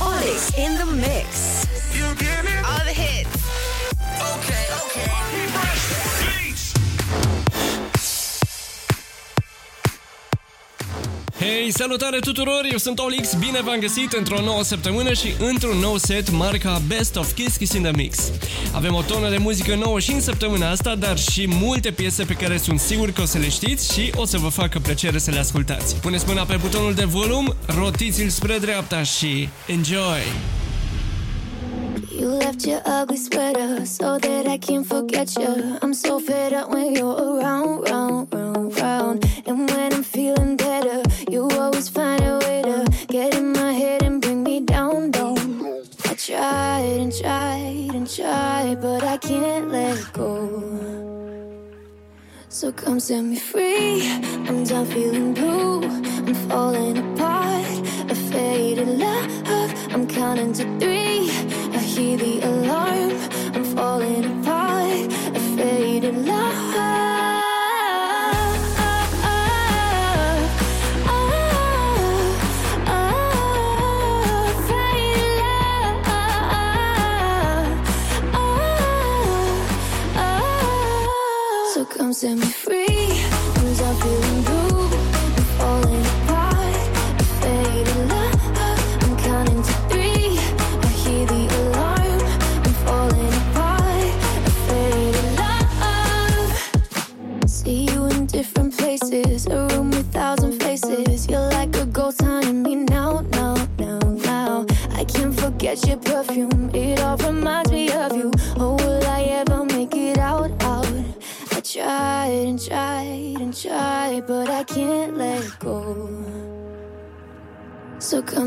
Olix in the mix. You get it? All the hits. Hei, salutare tuturor! Eu sunt Olix, bine v-am găsit într-o nouă săptămână și într-un nou set marca Best of Kiss Kiss in the Mix. Avem o tonă de muzică nouă și în săptămâna asta, dar și multe piese pe care sunt sigur că o să le știți și o să vă facă plăcere să le ascultați. Puneți mâna pe butonul de volum, rotiți-l spre dreapta și enjoy! You left your ugly sweater so that I can't forget you. I'm so fed up when you're around, round, round, round. And when I'm feeling better, you always find a way to get in my head and bring me down, down. I tried and tried and tried, but I can't let go. So come set me free. I'm done feeling blue. I'm falling apart. A faded love. I'm counting to three. Hear the alarm. I'm falling apart. A faded love. So come set me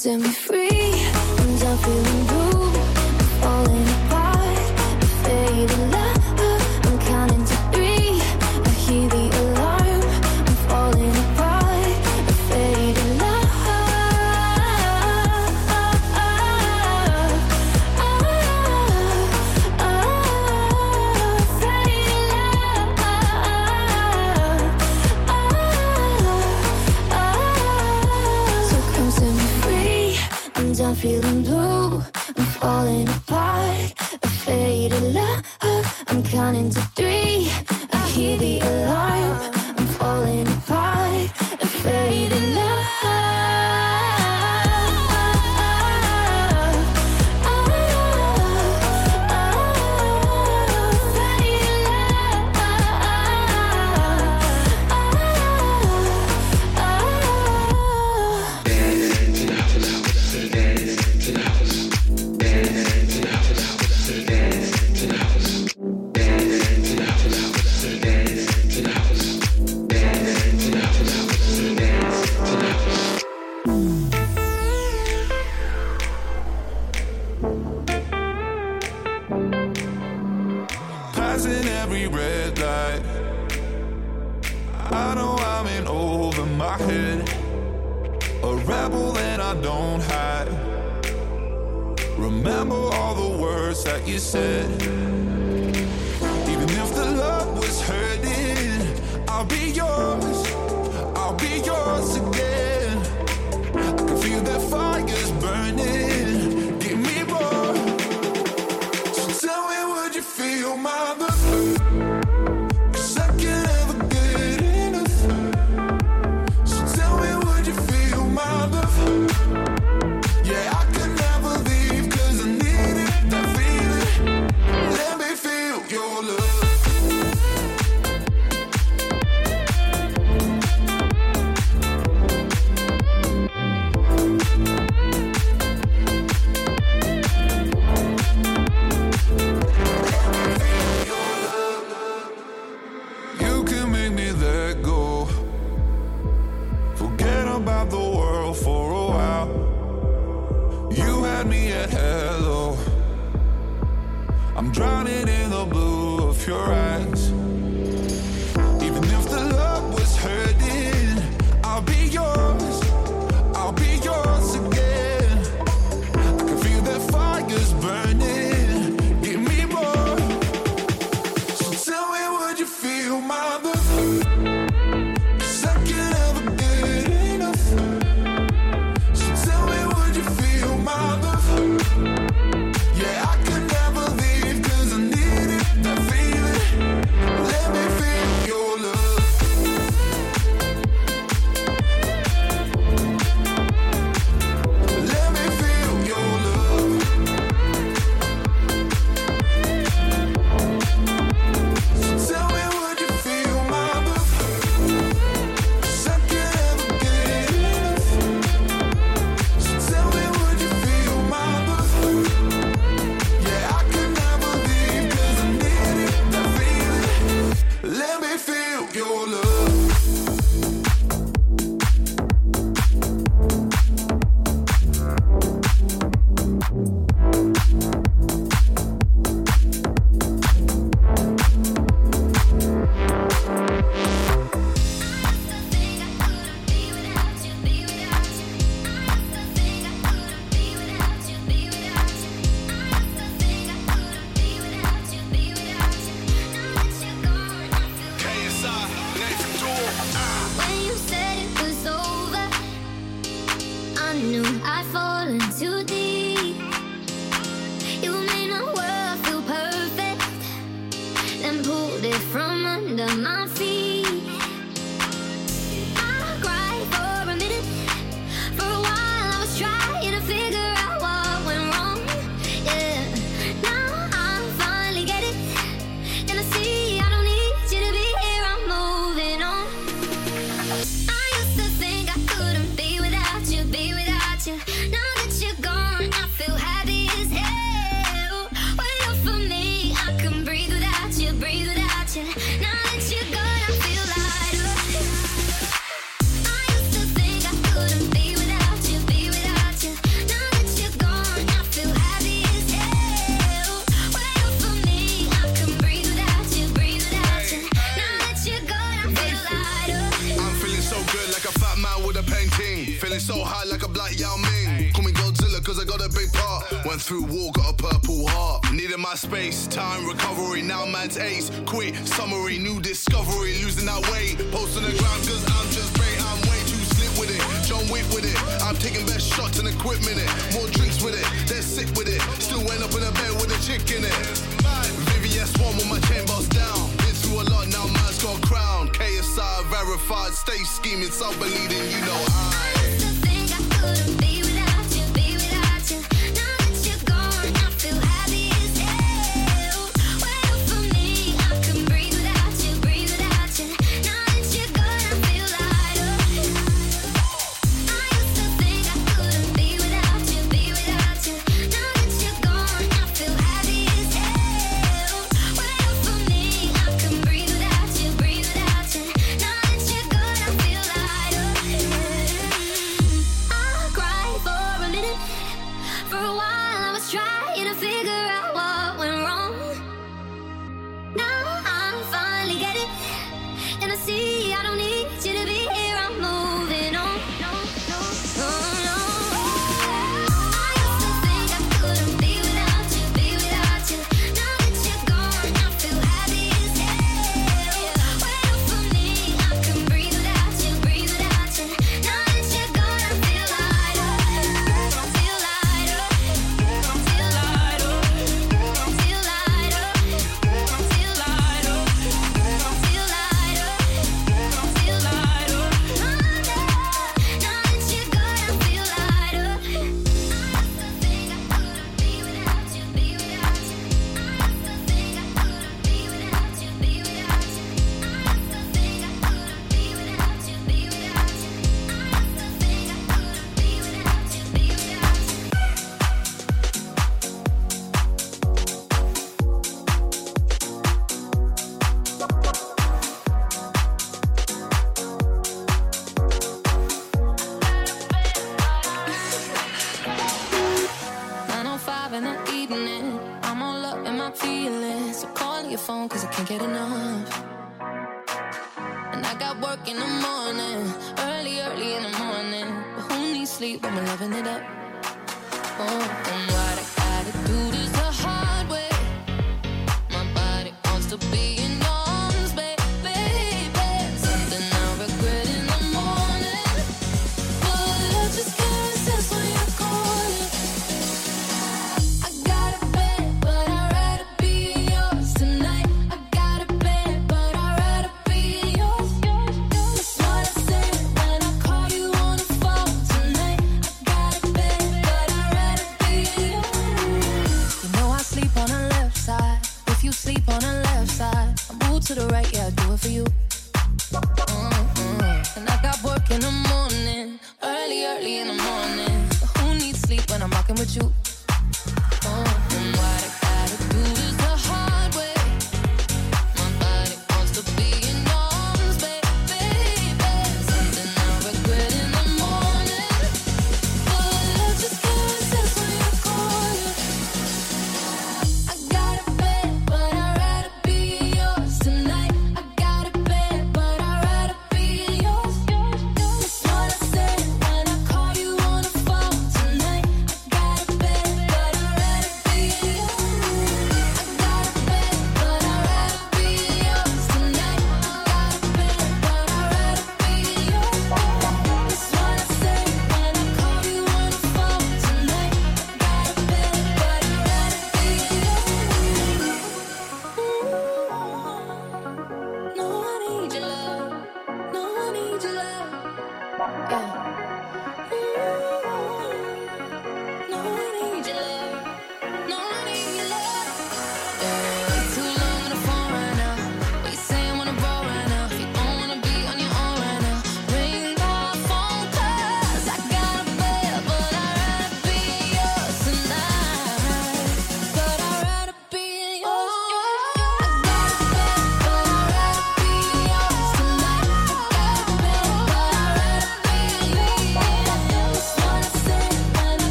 Set me free. To three. I hear the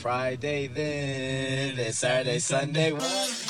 Friday then. It's Saturday, Sunday.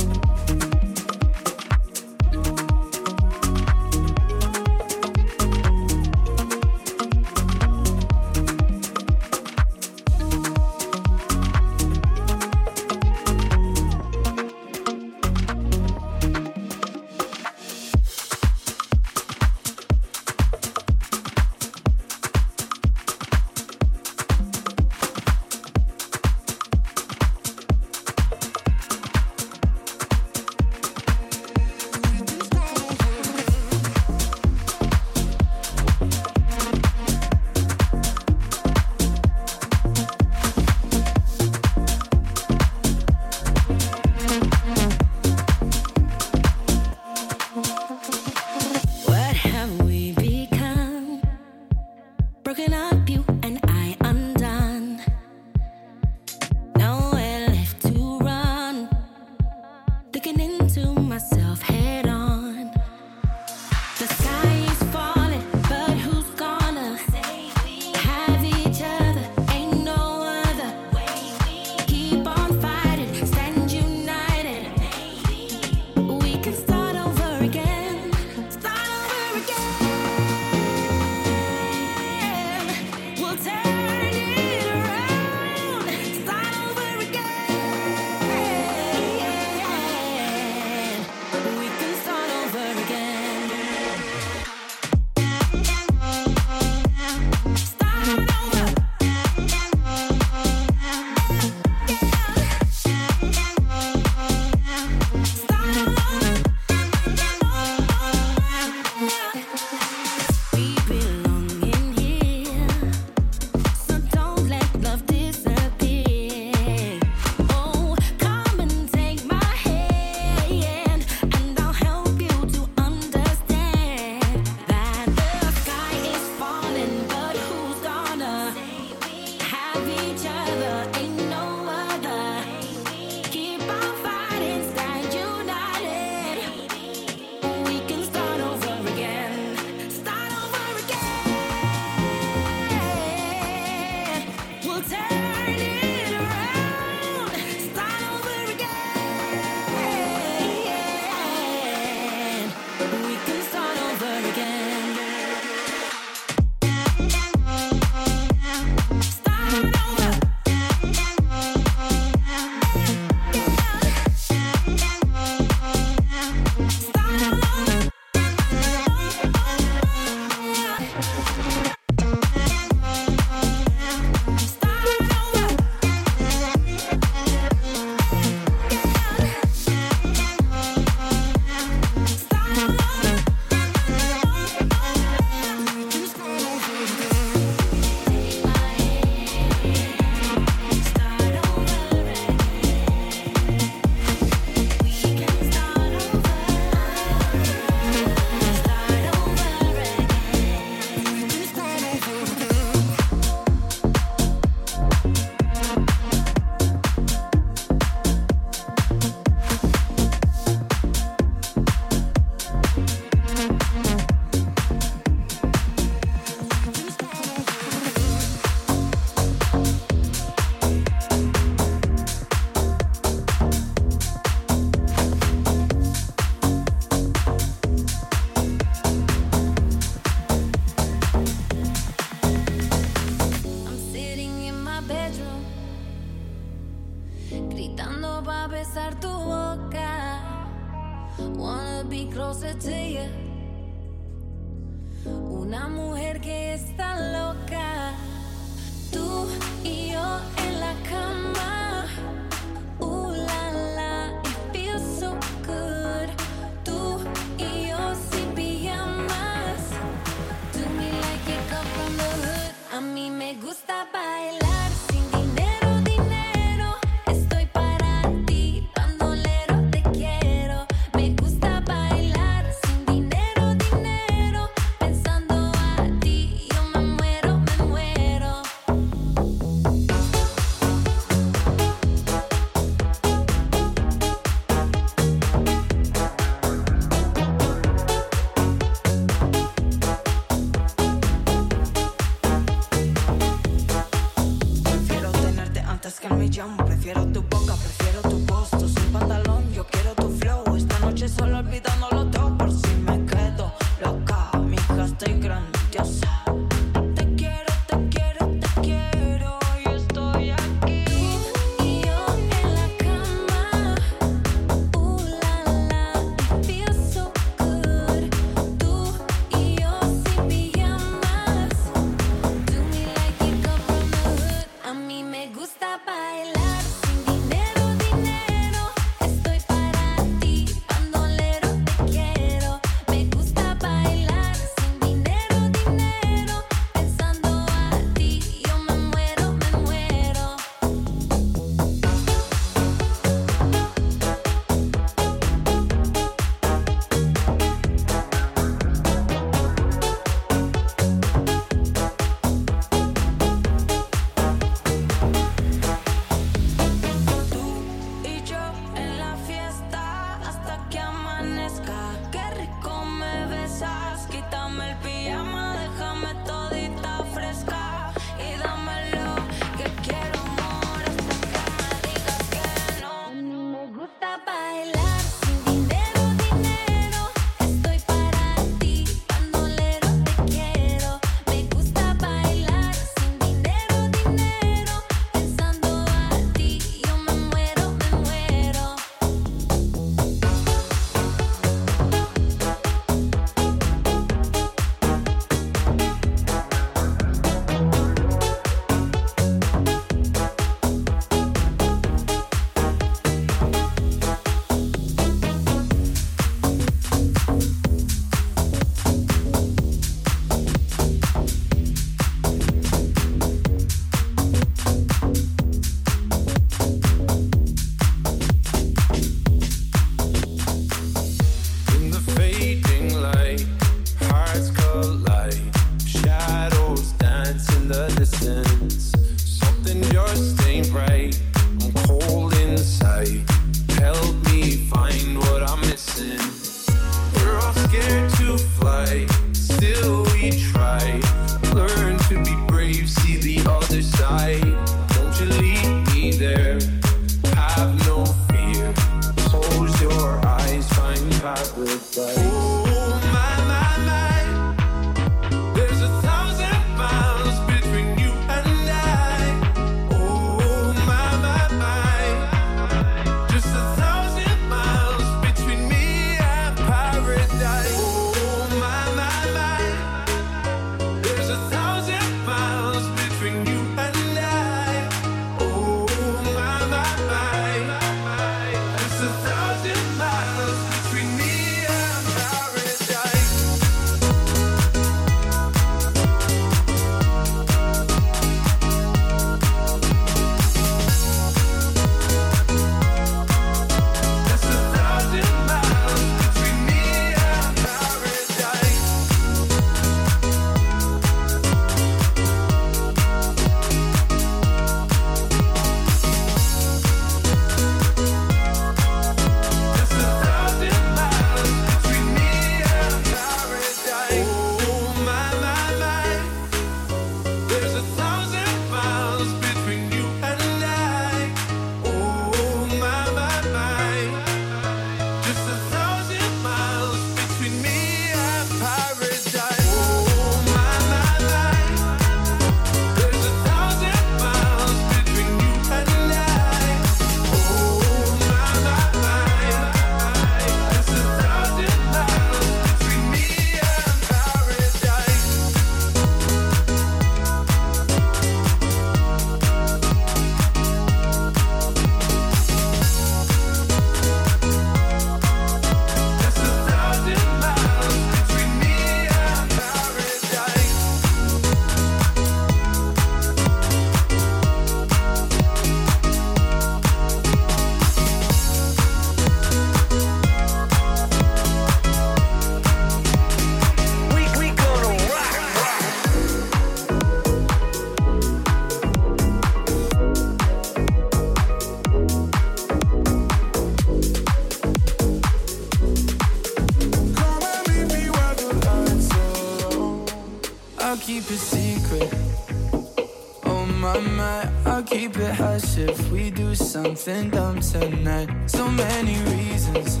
Something dumb tonight. So many reasons.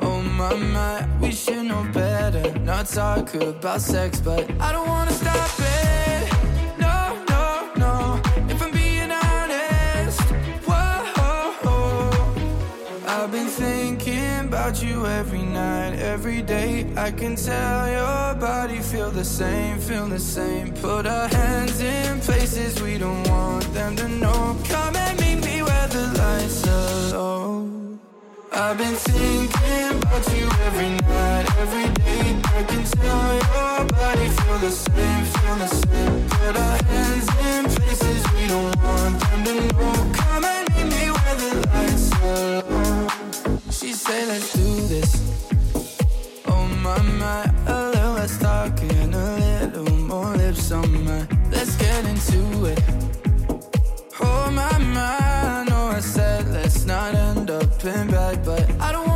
Oh my my, we should know better. Not talk about sex, but I don't wanna stop it. No, no, no. If I'm being honest, whoa. I've been thinking about you every night, every day. I can tell your body feel the same, feel the same. Put our hands in places we don't want them to know. Come I've been thinking about you every night, every day. I can tell your body feel the same, feel the same. Put our hands in places we don't want them to know. Come and meet me where the lights are low. She said, let's do this. Oh my my, a little a little more lips on. Let's get into it. Oh my my, I know I said let's not up in bed, but I don't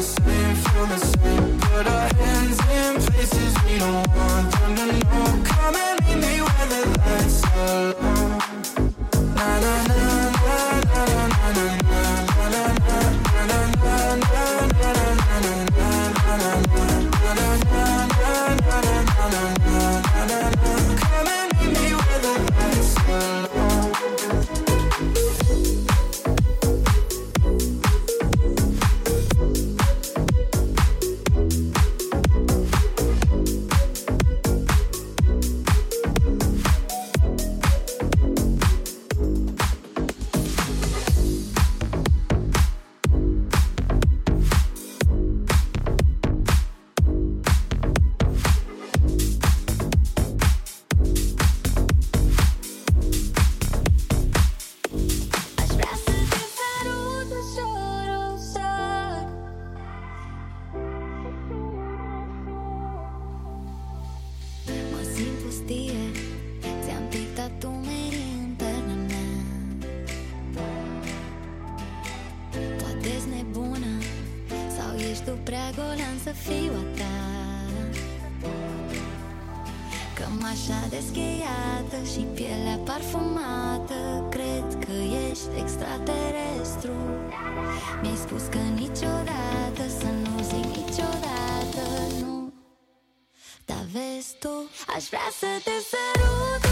the same, feel the same. Put our hands in places we don't want Dar vezi tu, aș vrea să te sărut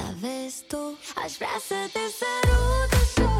asta vezi Aș vrea să te sărut ușor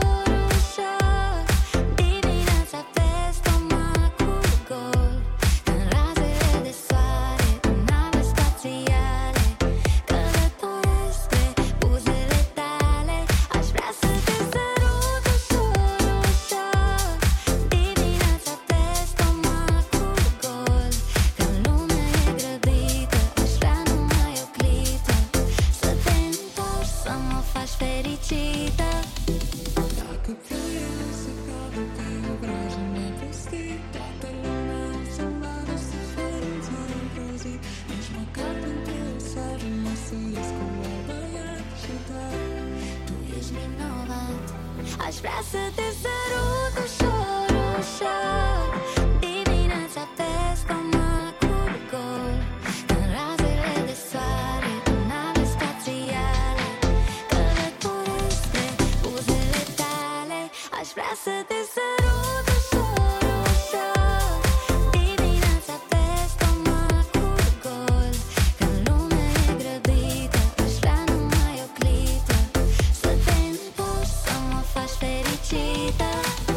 vida.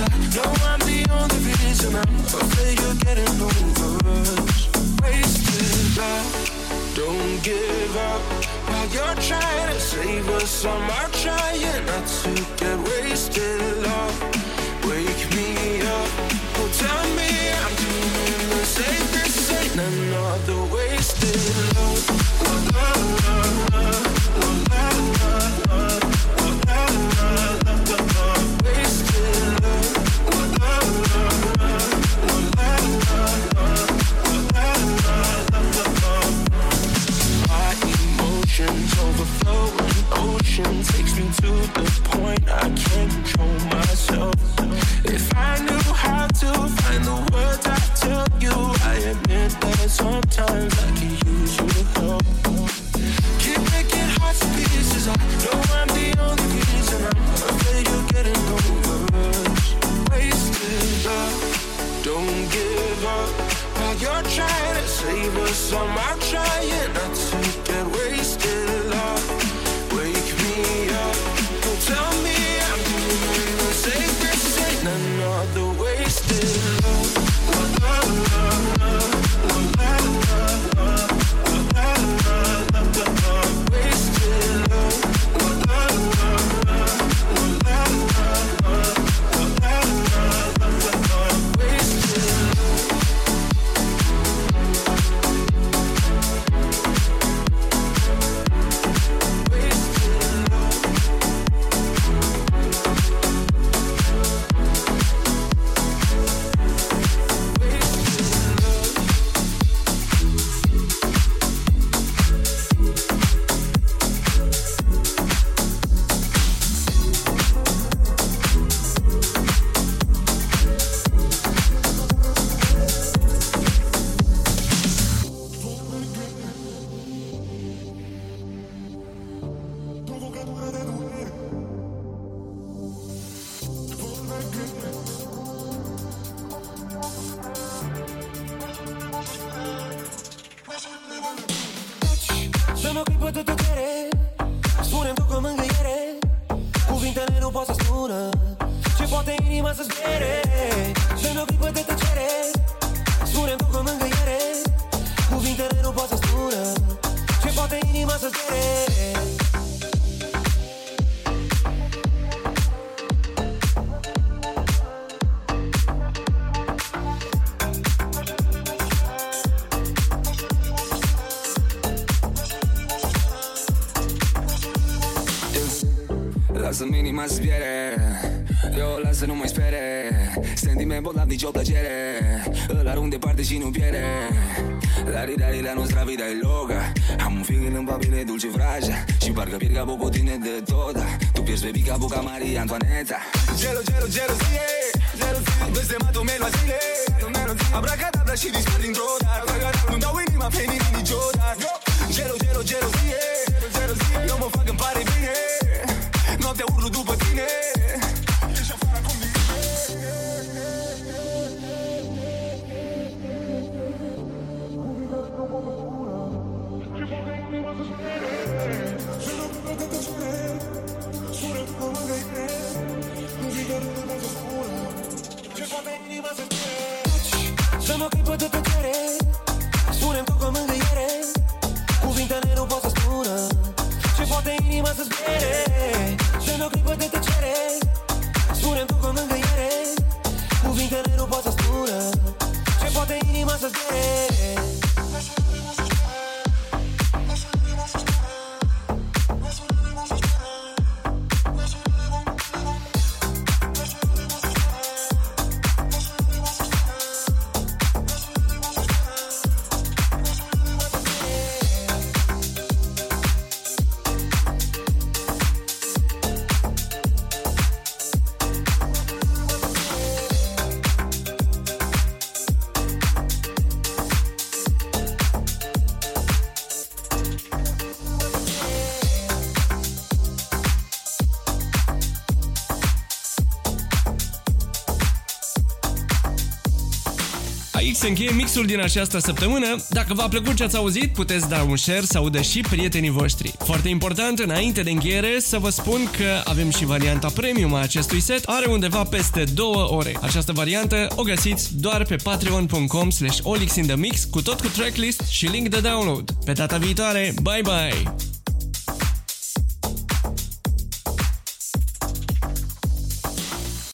I'm the only reason I'm afraid you're getting over us. Wasted don't give up. While you're trying to save us, I'm trying not to get wasted. takes me to más esperé. Lasă-mi inima zbiere me o lasă, nu mai spere Sentiment bolnav, nicio Îl arunc departe și nu pierde? La ridare la nostra vida e loca Am un feeling în papile dulce vraja. Și parcă pierd capul cu tine de tot Tu pierzi pe pica buca Maria Antoaneta. Gelo, gelo, gelozie Gelozie Blestematul meu la zile. Abracadabra și dispar dintr-o dată. Nu-mi dau inima pe nimeni niciodată. Gelo, gelo, gelozie Eu mă fac, îmi pare inima să zbiere Dă-mi o clipă de tăcere. Spune-mi tu cu mângâiere Cuvintele nu pot să spună Ce poate inima să zbiere încheie mixul din această săptămână. Dacă v-a plăcut ce ați auzit, puteți da un share să audă și prietenii voștri. Foarte important, înainte de încheiere, să vă spun că avem și varianta premium a acestui set. Are undeva peste 2 ore. Această variantă o găsiți doar pe patreon.com slash olixinthemix cu tot cu tracklist și link de download. Pe data viitoare, bye bye!